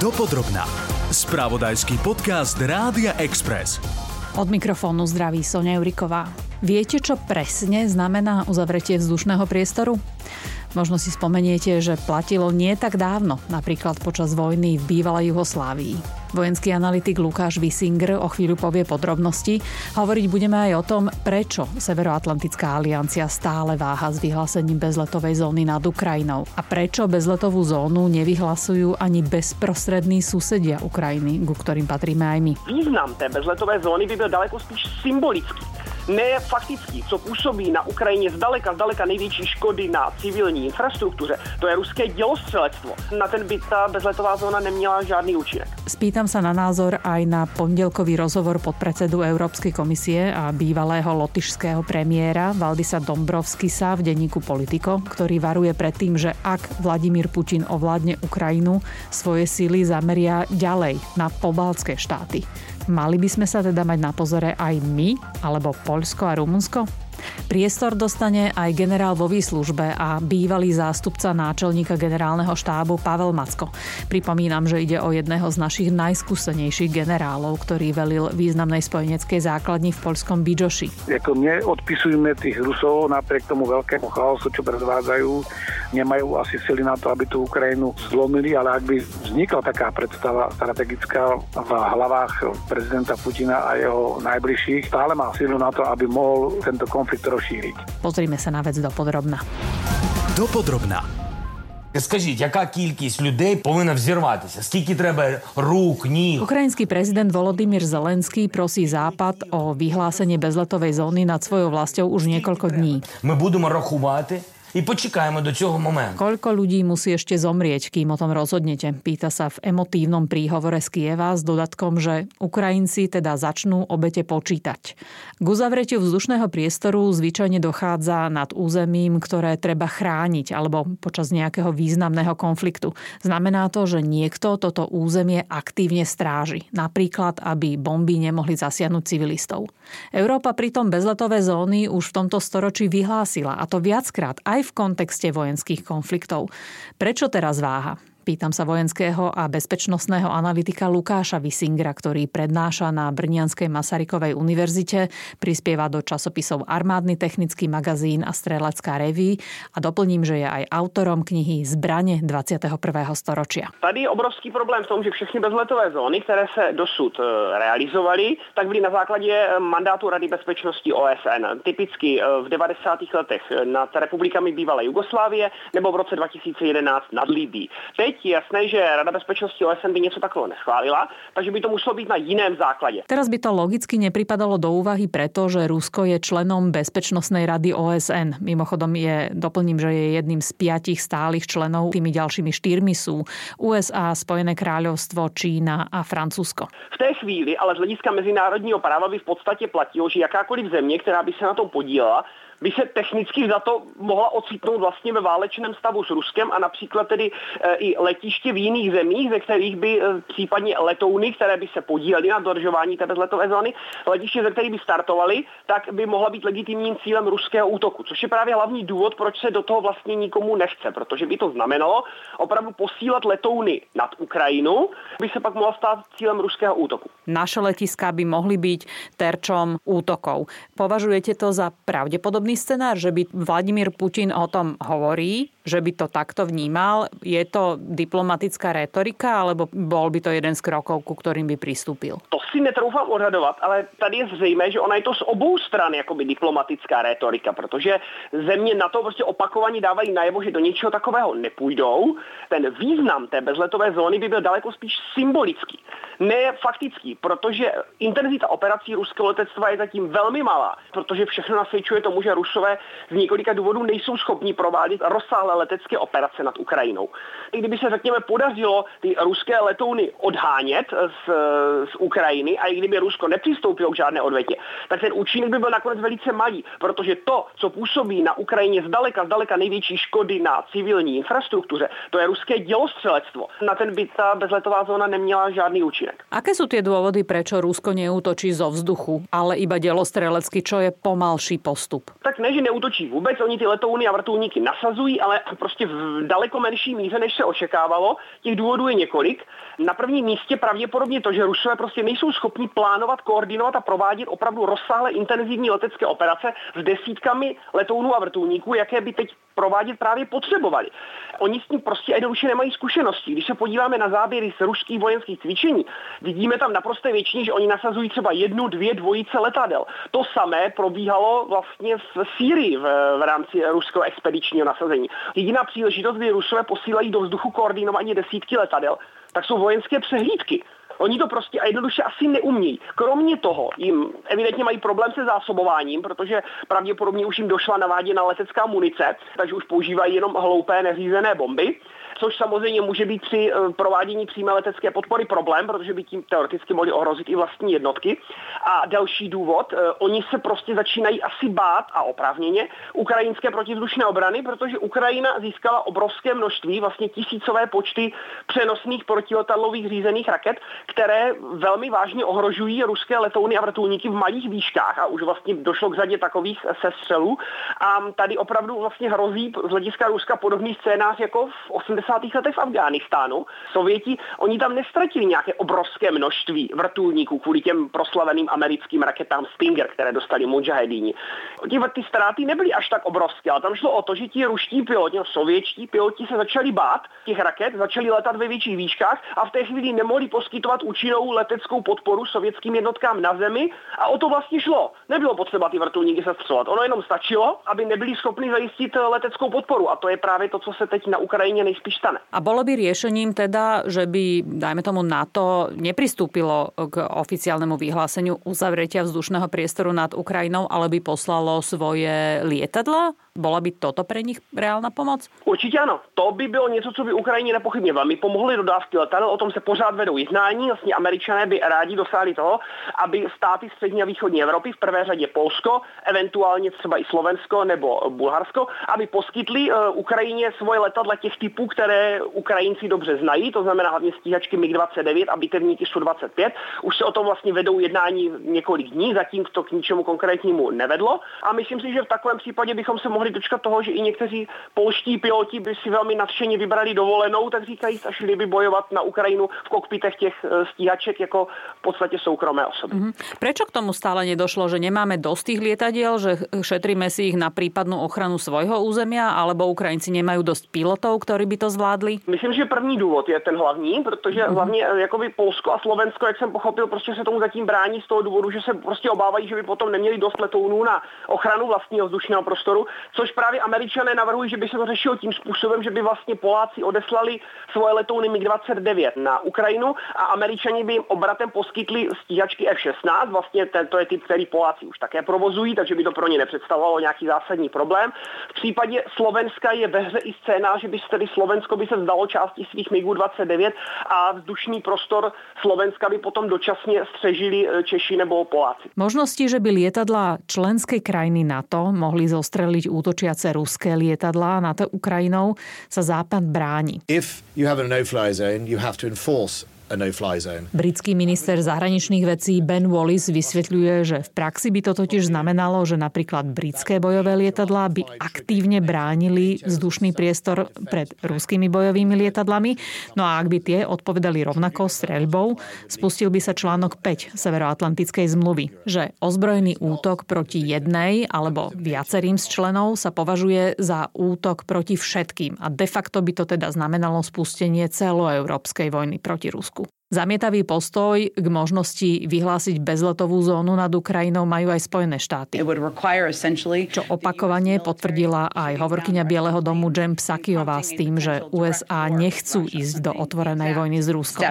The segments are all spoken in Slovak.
Dopodrobná. Spravodajský podcast Rádia Express. Od mikrofónu zdraví Sonia Juriková. Viete, čo presne znamená uzavretie vzdušného priestoru? Možno si spomeniete, že platilo nie tak dávno, napríklad počas vojny v bývalej Juhoslávii. Vojenský analytik Lukáš Wisinger o chvíľu povie podrobnosti. Hovoriť budeme aj o tom, prečo Severoatlantická aliancia stále váha s vyhlásením bezletovej zóny nad Ukrajinou a prečo bezletovú zónu nevyhlasujú ani bezprostrední susedia Ukrajiny, ku ktorým patríme aj my. Význam té bezletové zóny by byl daleko spíš symbolický ne faktický, co působí na Ukrajině zdaleka, zdaleka největší škody na civilní infrastruktuře, to je ruské dělostřelectvo. Na ten by ta bezletová zóna neměla žádný účinek. Spýtam sa na názor aj na pondelkový rozhovor podpredsedu Európskej komisie a bývalého lotyšského premiéra Valdisa Dombrovskisa v denníku Politico, ktorý varuje pred tým, že ak Vladimír Putin ovládne Ukrajinu, svoje síly zameria ďalej na pobaltské štáty. Mali by sme sa teda mať na pozore aj my, alebo Poľsko a Rumunsko? Priestor dostane aj generál vo výslužbe a bývalý zástupca náčelníka generálneho štábu Pavel Macko. Pripomínam, že ide o jedného z našich najskúsenejších generálov, ktorý velil významnej spojeneckej základni v poľskom Bidžoši. Ako neodpisujme tých Rusov napriek tomu veľkému chaosu, čo predvádzajú. Nemajú asi sily na to, aby tú Ukrajinu zlomili, ale ak by vznikla taká predstava strategická v hlavách prezidenta Putina a jeho najbližších, stále má silu na to, aby mohol tento konflikt konflikt rozšíriť. Pozrime sa na vec dopodrobná. Dopodrobná. Скажіть, яка кількість людей повинна взірватися? Скільки треба рук, ніг? Ukrajinský prezident Volodymyr Zelenský prosí Západ o vyhlásenie bezletovej zóny nad svojou vlastou už niekoľko dní. Ми будемо рахувати i počítajme do toho momentu. Koľko ľudí musí ešte zomrieť, kým o tom rozhodnete? Pýta sa v emotívnom príhovore z Kieva s dodatkom, že Ukrajinci teda začnú obete počítať. K uzavretiu vzdušného priestoru zvyčajne dochádza nad územím, ktoré treba chrániť alebo počas nejakého významného konfliktu. Znamená to, že niekto toto územie aktívne stráži. Napríklad, aby bomby nemohli zasiahnuť civilistov. Európa pritom bezletové zóny už v tomto storočí vyhlásila, a to viackrát aj aj v kontexte vojenských konfliktov. Prečo teraz váha? Pýtam sa vojenského a bezpečnostného analytika Lukáša Visingra, ktorý prednáša na Brnianskej Masarykovej univerzite, prispieva do časopisov Armádny technický magazín a Strelecká reví a doplním, že je aj autorom knihy Zbrane 21. storočia. Tady je obrovský problém v tom, že všechny bezletové zóny, které se dosud e, realizovaly, tak byly na základě e, mandátu Rady bezpečnosti OSN. Typicky e, v 90. letech nad republikami bývalé Jugoslávie nebo v roce 2011 nad Líbí. Teď teď je jasné, že Rada bezpečnosti OSN by něco takového neschválila, takže by to muselo byť na jiném základě. Teraz by to logicky nepripadalo do úvahy preto, že Rusko je členom Bezpečnostnej rady OSN. Mimochodom je, doplním, že je jedným z piatich stálych členov. Tými ďalšími štyrmi sú USA, Spojené kráľovstvo, Čína a Francúzsko. V té chvíli ale z hlediska mezinárodního práva by v podstatě platilo, že jakákoliv země, která by se na tom podílela, by se technicky za to mohla ocitnout vlastně ve válečném stavu s Ruskem a například tedy e, i letiště v jiných zemích, ze kterých by e, případně letouny, které by se podílely na dodržování té bezletové zóny, letiště, ze kterých by startovaly, tak by mohla být legitimním cílem ruského útoku, což je právě hlavní důvod, proč se do toho vlastně nikomu nechce, protože by to znamenalo opravdu posílat letouny nad Ukrajinu, by se pak mohla stát cílem ruského útoku. Naše letiská by mohli byť terčom útokov. Považujete to za pravdepodobný možný scenár, že by Vladimír Putin o tom hovorí, že by to takto vnímal? Je to diplomatická retorika, alebo bol by to jeden z krokov, ku ktorým by pristúpil? To si netroufám odhadovat, ale tady je zřejmé, že ona je to z obou stran jakoby diplomatická retorika, protože země na to prostě opakovaně dávají najevo, že do něčeho takového nepůjdou. Ten význam té bezletové zóny by byl daleko spíš symbolický, ne faktický, protože intenzita operací ruského letectva je zatím velmi malá, protože všechno nasvědčuje tomu, že Rusové z několika důvodů nejsou schopni provádět rozsáhlé letecké operace nad Ukrajinou. I kdyby se, řekněme, podařilo ty ruské letouny odhánět z, z Ukrajiny a i kdyby Rusko nepřistoupilo k žádné odvetě, tak ten účinek by byl nakonec velice malý, protože to, co působí na Ukrajině zdaleka, zdaleka největší škody na civilní infrastruktuře, to je ruské dělostřelectvo. Na ten by ta bezletová zóna neměla žádný účinek. Aké sú tie dôvody, prečo Rusko neútočí zo vzduchu, ale iba delostrelecky, čo je pomalší postup? Tak ne, že neútočí vůbec, oni ty letouny a vrtulníky nasazují, ale prostě v daleko menší míře, než se očekávalo. Těch důvodů je několik. Na prvním místě pravděpodobně to, že Rusové prostě nejsou schopni plánovat, koordinovat a provádět opravdu rozsáhlé intenzivní letecké operace s desítkami letounů a vrtulníků, jaké by teď provádět právě potřebovali. Oni s tím prostě jednoduše nemají zkušenosti. Když se podíváme na záběry z ruských vojenských cvičení, vidíme tam naprosté většině, že oni nasazují třeba jednu, dvě dvojice letadel. To samé probíhalo vlastně v Sýrii v, v rámci ruského expedičního nasazení. Jediná příležitost, kdy Rusové posílají do vzduchu koordinovaně desítky letadel, tak jsou vojenské přehlídky. Oni to prostě a jednoduše asi neumějí. Kromě toho jim evidentně mají problém se zásobováním, protože pravděpodobně už jim došla naváděna letecká munice, takže už používají jenom hloupé neřízené bomby což samozřejmě může být při eh, provádění přímé letecké podpory problém, protože by tím teoreticky mohli ohrozit i vlastní jednotky. A další důvod, eh, oni se prostě začínají asi bát a oprávněně ukrajinské protivzdušné obrany, protože Ukrajina získala obrovské množství, vlastně tisícové počty přenosných protiletadlových řízených raket, které velmi vážně ohrožují ruské letouny a vrtulníky v malých výškách a už vlastně došlo k řadě takových sestřelů. A tady opravdu vlastně hrozí z hlediska Ruska podobný scénář jako v 80 80. letech v Afghánistánu. Sověti, oni tam nestratili nějaké obrovské množství vrtulníků kvůli těm proslaveným americkým raketám Stinger, které dostali mujahedíni. Ty, ty ztráty nebyly až tak obrovské, ale tam šlo o to, že ti ruští piloti, no, sovětští piloti se začali bát těch raket, začali letat ve větších výškách a v té chvíli nemohli poskytovat účinnou leteckou podporu sovětským jednotkám na zemi a o to vlastně šlo. Nebylo potřeba ty vrtulníky sestřelovat. Ono jenom stačilo, aby nebyli schopni zajistit leteckou podporu a to je právě to, co se teď na Ukrajině nejspíš stane. A bolo by riešením teda, že by, dajme tomu, NATO nepristúpilo k oficiálnemu vyhláseniu uzavretia vzdušného priestoru nad Ukrajinou, ale by poslalo svoje lietadla? Bola by toto pre nich reálna pomoc? Určitě ano. To by bylo něco, co by Ukrajině nepochybně velmi pomohly dodávky letadel. O tom se pořád vedou jednání. Vlastně američané by rádi dosáhli toho, aby státy střední a východní Evropy, v prvé řadě Polsko, eventuálně třeba i Slovensko nebo Bulharsko, aby poskytli uh, Ukrajině svoje letadla těch typů, které Ukrajinci dobře znají, to znamená hlavně stíhačky MiG-29 a bitevníky Su-25. Už se o tom vlastně vedou jednání několik dní, zatím to k ničemu konkrétnímu nevedlo. A myslím si, že v takovém případě bychom se mohli dočkat toho, že i někteří polští piloti by si velmi nadšeně vybrali dovolenou, tak říkají, a šli by bojovat na Ukrajinu v kokpitech těch eh, stíhaček jako v podstatě soukromé osoby. Mm-hmm. Prečo k tomu stále nedošlo, že nemáme dosť tých lietadiel, že šetríme si ich na prípadnú ochranu svojho územia, alebo Ukrajinci nemajú dosť pilotov, ktorí by to zvládli? Myslím, že první důvod je ten hlavní, protože mm-hmm. hlavně eh, jakoby Polsko a Slovensko, jak jsem pochopil, prostě se tomu zatím brání z toho důvodu, že se prostě obávají, že by potom neměli dost letounů na ochranu vlastního vzdušného prostoru, což právě američané navrhují, že by se to řešilo tím způsobem, že by vlastně Poláci odeslali svoje letouny MiG-29 na Ukrajinu a američani by jim obratem poskytli stíhačky F-16, vlastně tento je typ, který Poláci už také provozují, takže by to pro ně nepředstavovalo nějaký zásadní problém. V případě Slovenska je ve hře i scénář, že by tedy Slovensko by se vzdalo části svých MiG-29 a vzdušný prostor Slovenska by potom dočasně střežili e, Češi nebo Poláci. Možnosti, že by lietadla členské krajiny NATO mohli zostreliť útočiace ruské lietadlá nad Ukrajinou, sa Západ bráni. If you have a no-fly zone, you have to enforce Britský minister zahraničných vecí Ben Wallis vysvetľuje, že v praxi by to totiž znamenalo, že napríklad britské bojové lietadlá by aktívne bránili vzdušný priestor pred ruskými bojovými lietadlami. No a ak by tie odpovedali rovnako streľbou, spustil by sa článok 5 Severoatlantickej zmluvy, že ozbrojený útok proti jednej alebo viacerým z členov sa považuje za útok proti všetkým a de facto by to teda znamenalo spustenie celoeurópskej vojny proti Rusku. Zamietavý postoj k možnosti vyhlásiť bezletovú zónu nad Ukrajinou majú aj Spojené štáty. Čo opakovane potvrdila aj hovorkyňa Bieleho domu Jem Psakiová s tým, že USA nechcú ísť do otvorenej vojny s Ruskom.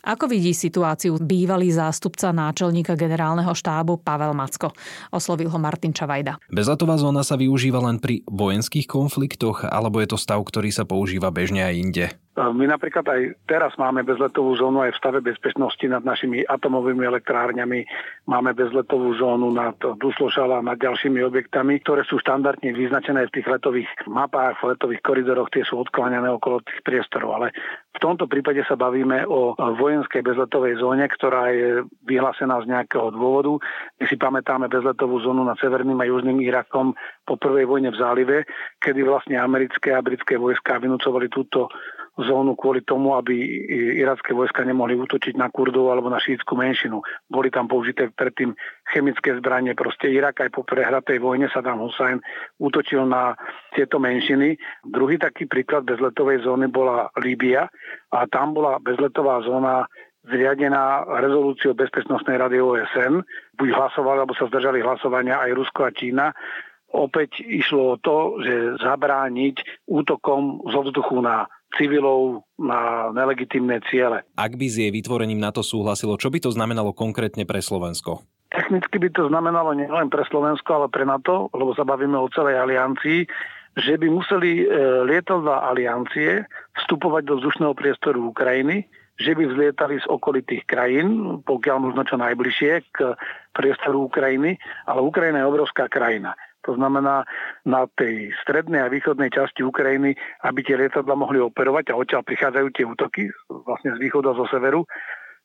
Ako vidí situáciu bývalý zástupca náčelníka generálneho štábu Pavel Macko? Oslovil ho Martin Čavajda. Bezletová zóna sa využíva len pri vojenských konfliktoch, alebo je to stav, ktorý sa používa bežne aj inde? My napríklad aj teraz máme bezletovú zónu aj v stave bezpečnosti nad našimi atomovými elektrárňami. Máme bezletovú zónu nad Duslošala a nad ďalšími objektami, ktoré sú štandardne vyznačené v tých letových mapách, v letových koridoroch, tie sú odkláňané okolo tých priestorov. Ale v tomto prípade sa bavíme o vojenskej bezletovej zóne, ktorá je vyhlásená z nejakého dôvodu. My si pamätáme bezletovú zónu nad Severným a Južným Irakom po prvej vojne v zálive, kedy vlastne americké a britské vojska vynúcovali túto zónu kvôli tomu, aby iracké vojska nemohli útočiť na Kurdov alebo na šítskú menšinu. Boli tam použité predtým chemické zbranie. Proste Irak aj po prehratej vojne Saddam Hussein útočil na tieto menšiny. Druhý taký príklad bezletovej zóny bola Líbia a tam bola bezletová zóna zriadená rezolúciou Bezpečnostnej rady OSN. Buď hlasovali, alebo sa zdržali hlasovania aj Rusko a Čína. Opäť išlo o to, že zabrániť útokom zo vzduchu na civilov na nelegitimné ciele. Ak by s jej vytvorením na to súhlasilo, čo by to znamenalo konkrétne pre Slovensko? Technicky by to znamenalo nielen pre Slovensko, ale pre NATO, lebo sa bavíme o celej aliancii, že by museli e, lietadla aliancie vstupovať do vzdušného priestoru Ukrajiny, že by vzlietali z okolitých krajín, pokiaľ možno čo najbližšie k priestoru Ukrajiny, ale Ukrajina je obrovská krajina. To znamená na tej strednej a východnej časti Ukrajiny, aby tie lietadla mohli operovať a odtiaľ prichádzajú tie útoky vlastne z východu a zo severu,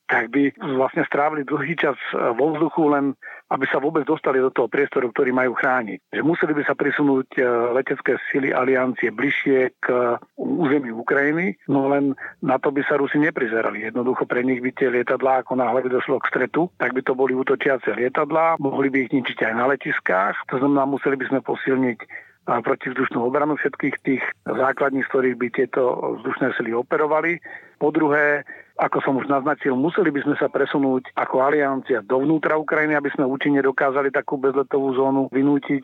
tak by vlastne strávili dlhý čas vo vzduchu len aby sa vôbec dostali do toho priestoru, ktorý majú chrániť. Že museli by sa prisunúť e, letecké sily aliancie bližšie k územiu Ukrajiny, no len na to by sa Rusi neprizerali. Jednoducho pre nich by tie lietadlá, ako náhle by došlo k stretu, tak by to boli útočiace lietadlá, mohli by ich ničiť aj na letiskách, to znamená, museli by sme posilniť protivzdušnú obranu všetkých tých základní, z ktorých by tieto vzdušné sily operovali. Po druhé, ako som už naznačil, museli by sme sa presunúť ako aliancia dovnútra Ukrajiny, aby sme účinne dokázali takú bezletovú zónu vynútiť.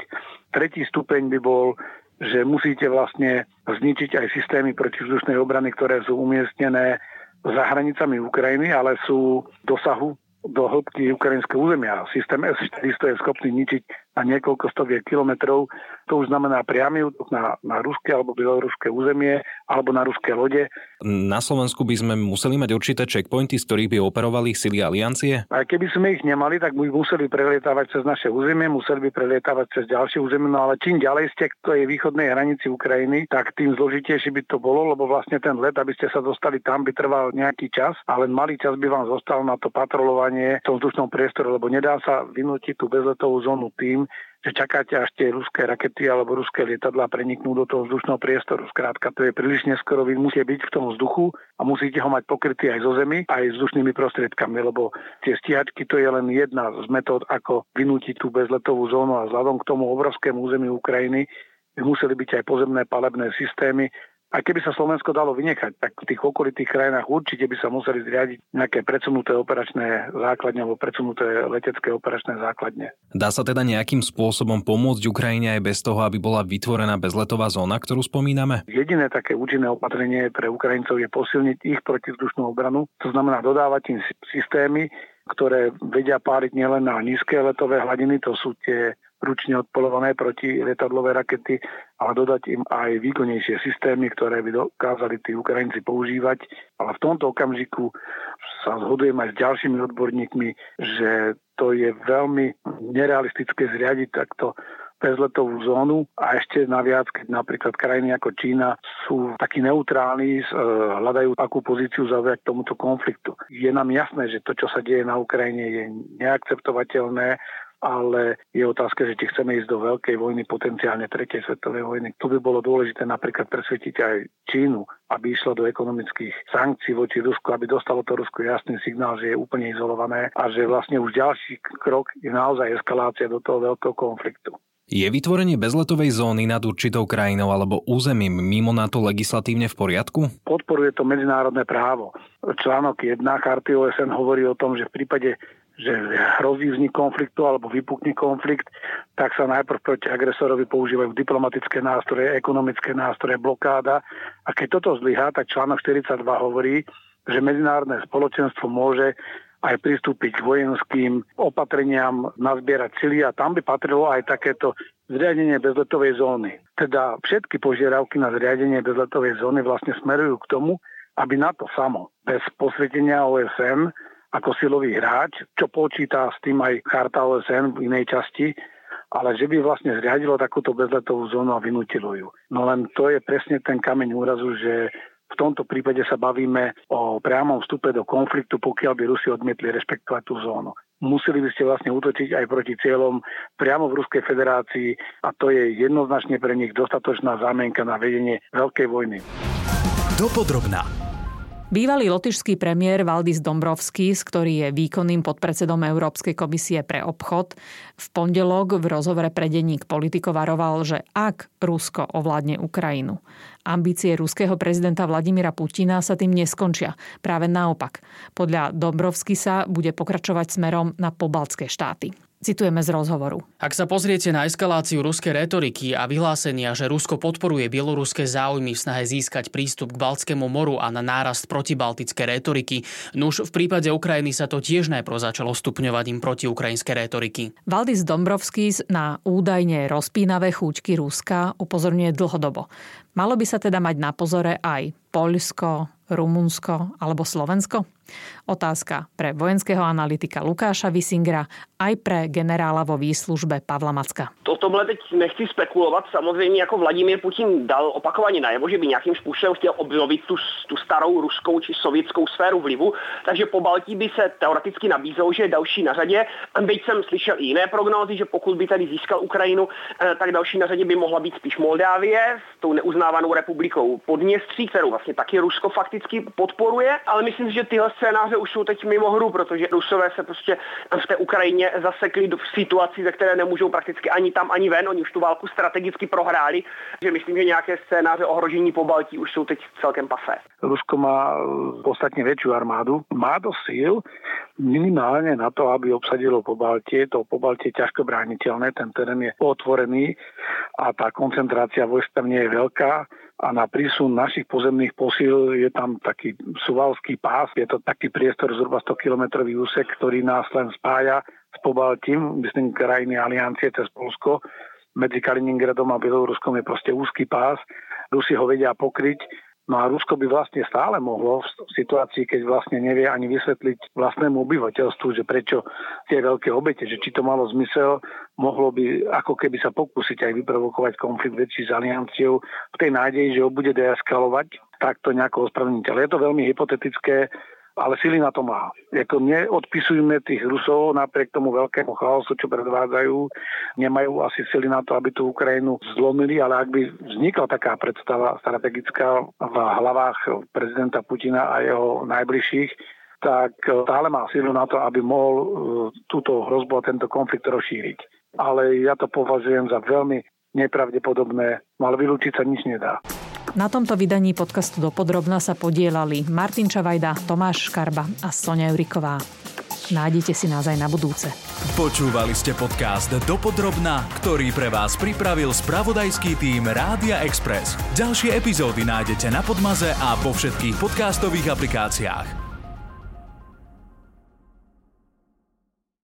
Tretí stupeň by bol že musíte vlastne zničiť aj systémy protivzdušnej obrany, ktoré sú umiestnené za hranicami Ukrajiny, ale sú dosahu do hĺbky ukrajinského územia. Systém S-400 je schopný ničiť na niekoľko stoviek kilometrov. To už znamená priamy útok na, na ruské alebo bieloruské územie alebo na ruské lode. Na Slovensku by sme museli mať určité checkpointy, z ktorých by operovali sily aliancie? A keby sme ich nemali, tak by museli prelietávať cez naše územie, museli by prelietávať cez ďalšie územie, no ale čím ďalej ste k tej východnej hranici Ukrajiny, tak tým zložitejšie by to bolo, lebo vlastne ten let, aby ste sa dostali tam, by trval nejaký čas, ale malý čas by vám zostal na to patrolovanie v tom vzdušnom priestore, lebo nedá sa vynútiť tú bezletovú zónu tým, že čakáte, až tie ruské rakety alebo ruské lietadlá preniknú do toho vzdušného priestoru. Skrátka, to je príliš neskoro, vy musíte byť v tom vzduchu a musíte ho mať pokrytý aj zo zemi, aj vzdušnými prostriedkami, lebo tie stíhačky to je len jedna z metód, ako vynútiť tú bezletovú zónu a vzhľadom k tomu obrovskému územiu Ukrajiny by museli byť aj pozemné palebné systémy, a keby sa Slovensko dalo vynechať, tak v tých okolitých krajinách určite by sa museli zriadiť nejaké predsunuté operačné základne alebo predsunuté letecké operačné základne. Dá sa teda nejakým spôsobom pomôcť Ukrajine aj bez toho, aby bola vytvorená bezletová zóna, ktorú spomíname? Jediné také účinné opatrenie pre Ukrajincov je posilniť ich protivzdušnú obranu, to znamená dodávať im systémy, ktoré vedia páliť nielen na nízke letové hladiny, to sú tie ručne odpolované proti lietadlové rakety, ale dodať im aj výkonnejšie systémy, ktoré by dokázali tí Ukrajinci používať. Ale v tomto okamžiku sa zhodujem aj s ďalšími odborníkmi, že to je veľmi nerealistické zriadiť takto bezletovú zónu a ešte naviac, keď napríklad krajiny ako Čína sú takí neutrálni, hľadajú akú pozíciu zaujať tomuto konfliktu. Je nám jasné, že to, čo sa deje na Ukrajine, je neakceptovateľné ale je otázka, že či chceme ísť do veľkej vojny, potenciálne tretej svetovej vojny. Tu by bolo dôležité napríklad presvetiť aj Čínu, aby išlo do ekonomických sankcií voči Rusku, aby dostalo to Rusko jasný signál, že je úplne izolované a že vlastne už ďalší krok je naozaj eskalácia do toho veľkého konfliktu. Je vytvorenie bezletovej zóny nad určitou krajinou alebo územím mimo NATO legislatívne v poriadku? Podporuje to medzinárodné právo. Článok 1 charty OSN hovorí o tom, že v prípade že hrozí vznik konfliktu alebo vypukne konflikt, tak sa najprv proti agresorovi používajú diplomatické nástroje, ekonomické nástroje, blokáda. A keď toto zlyhá, tak článok 42 hovorí, že medzinárodné spoločenstvo môže aj pristúpiť k vojenským opatreniam, nazbierať sily a tam by patrilo aj takéto zriadenie bezletovej zóny. Teda všetky požiadavky na zriadenie bezletovej zóny vlastne smerujú k tomu, aby na to samo, bez posvetenia OSN, ako silový hráč, čo počíta s tým aj charta OSN v inej časti, ale že by vlastne zriadilo takúto bezletovú zónu a vynutilo ju. No len to je presne ten kameň úrazu, že v tomto prípade sa bavíme o priamom vstupe do konfliktu, pokiaľ by Rusi odmietli rešpektovať tú zónu. Museli by ste vlastne útočiť aj proti cieľom priamo v Ruskej federácii a to je jednoznačne pre nich dostatočná zámienka na vedenie veľkej vojny. Dopodrobná. Bývalý lotyšský premiér Valdis Dombrovskis, ktorý je výkonným podpredsedom Európskej komisie pre obchod, v pondelok v rozhovore pre denník politikov varoval, že ak Rusko ovládne Ukrajinu, ambície ruského prezidenta Vladimira Putina sa tým neskončia. Práve naopak. Podľa Dombrovskisa bude pokračovať smerom na pobaltské štáty. Citujeme z rozhovoru. Ak sa pozriete na eskaláciu ruskej retoriky a vyhlásenia, že Rusko podporuje bieloruské záujmy v snahe získať prístup k Baltskému moru a na nárast protibaltické retoriky, nuž v prípade Ukrajiny sa to tiež najprv začalo stupňovať im protiukrajinské retoriky. Valdis Dombrovskis na údajne rozpínavé chúčky Ruska upozorňuje dlhodobo. Malo by sa teda mať na pozore aj Poľsko, Rumunsko alebo Slovensko? Otázka pre vojenského analytika Lukáša Visingra aj pre generála vo výslužbe Pavla Macka. O tomhle teď nechci spekulovat. Samozřejmě jako Vladimír Putin dal opakovaně najevo, že by nějakým způsobem chtěl obnovit tu, tu starou ruskou či sovětskou sféru vlivu, takže po Baltí by se teoreticky nabízelo, že je další na řadě. Byť jsem slyšel i jiné prognózy, že pokud by tady získal Ukrajinu, eh, tak další na řadě by mohla být spíš Moldávie s tou neuznávanou republikou Podněstří, kterou vlastně taky Rusko fakticky podporuje, ale myslím si, že tyhle scénáře už jsou teď mimo hru, protože Rusové se prostě v té Ukrajině zasekli v situaci, ze které nemůžou prakticky ani tam, ani ven. Oni už tu válku strategicky prohráli, že myslím, že nějaké scénáře ohrožení po Baltí už jsou teď celkem pasé. Rusko má podstatne väčšiu armádu, má dosť síl, minimálne na to, aby obsadilo po Baltie. To po Baltie je ťažko brániteľné, ten terén je otvorený a tá koncentrácia vojsk tam nie je veľká a na prísun našich pozemných posíl je tam taký suvalský pás, je to taký priestor zhruba 100 kilometrový úsek, ktorý nás len spája s Pobaltím, myslím krajiny aliancie cez Polsko. Medzi Kaliningradom a Bieloruskom je proste úzky pás. Rusi ho vedia pokryť No a Rusko by vlastne stále mohlo v situácii, keď vlastne nevie ani vysvetliť vlastnému obyvateľstvu, že prečo tie veľké obete, že či to malo zmysel, mohlo by ako keby sa pokúsiť aj vyprovokovať konflikt väčší s alianciou v tej nádeji, že ho bude deeskalovať, tak to nejako ospravedlniť. Je to veľmi hypotetické, ale sily na to má. Jako neodpisujme tých Rusov napriek tomu veľkému chaosu, čo predvádzajú. Nemajú asi sily na to, aby tú Ukrajinu zlomili, ale ak by vznikla taká predstava strategická v hlavách prezidenta Putina a jeho najbližších, tak stále má silu na to, aby mohol e, túto hrozbu a tento konflikt rozšíriť. Ale ja to považujem za veľmi nepravdepodobné, ale vylúčiť sa nič nedá. Na tomto vydaní podcastu Dopodrobna sa podielali Martin Čavajda, Tomáš Škarba a Sonia Juriková. Nájdete si nás aj na budúce. Počúvali ste podcast Dopodrobna, ktorý pre vás pripravil spravodajský tým Rádia Express. Ďalšie epizódy nájdete na Podmaze a vo všetkých podcastových aplikáciách.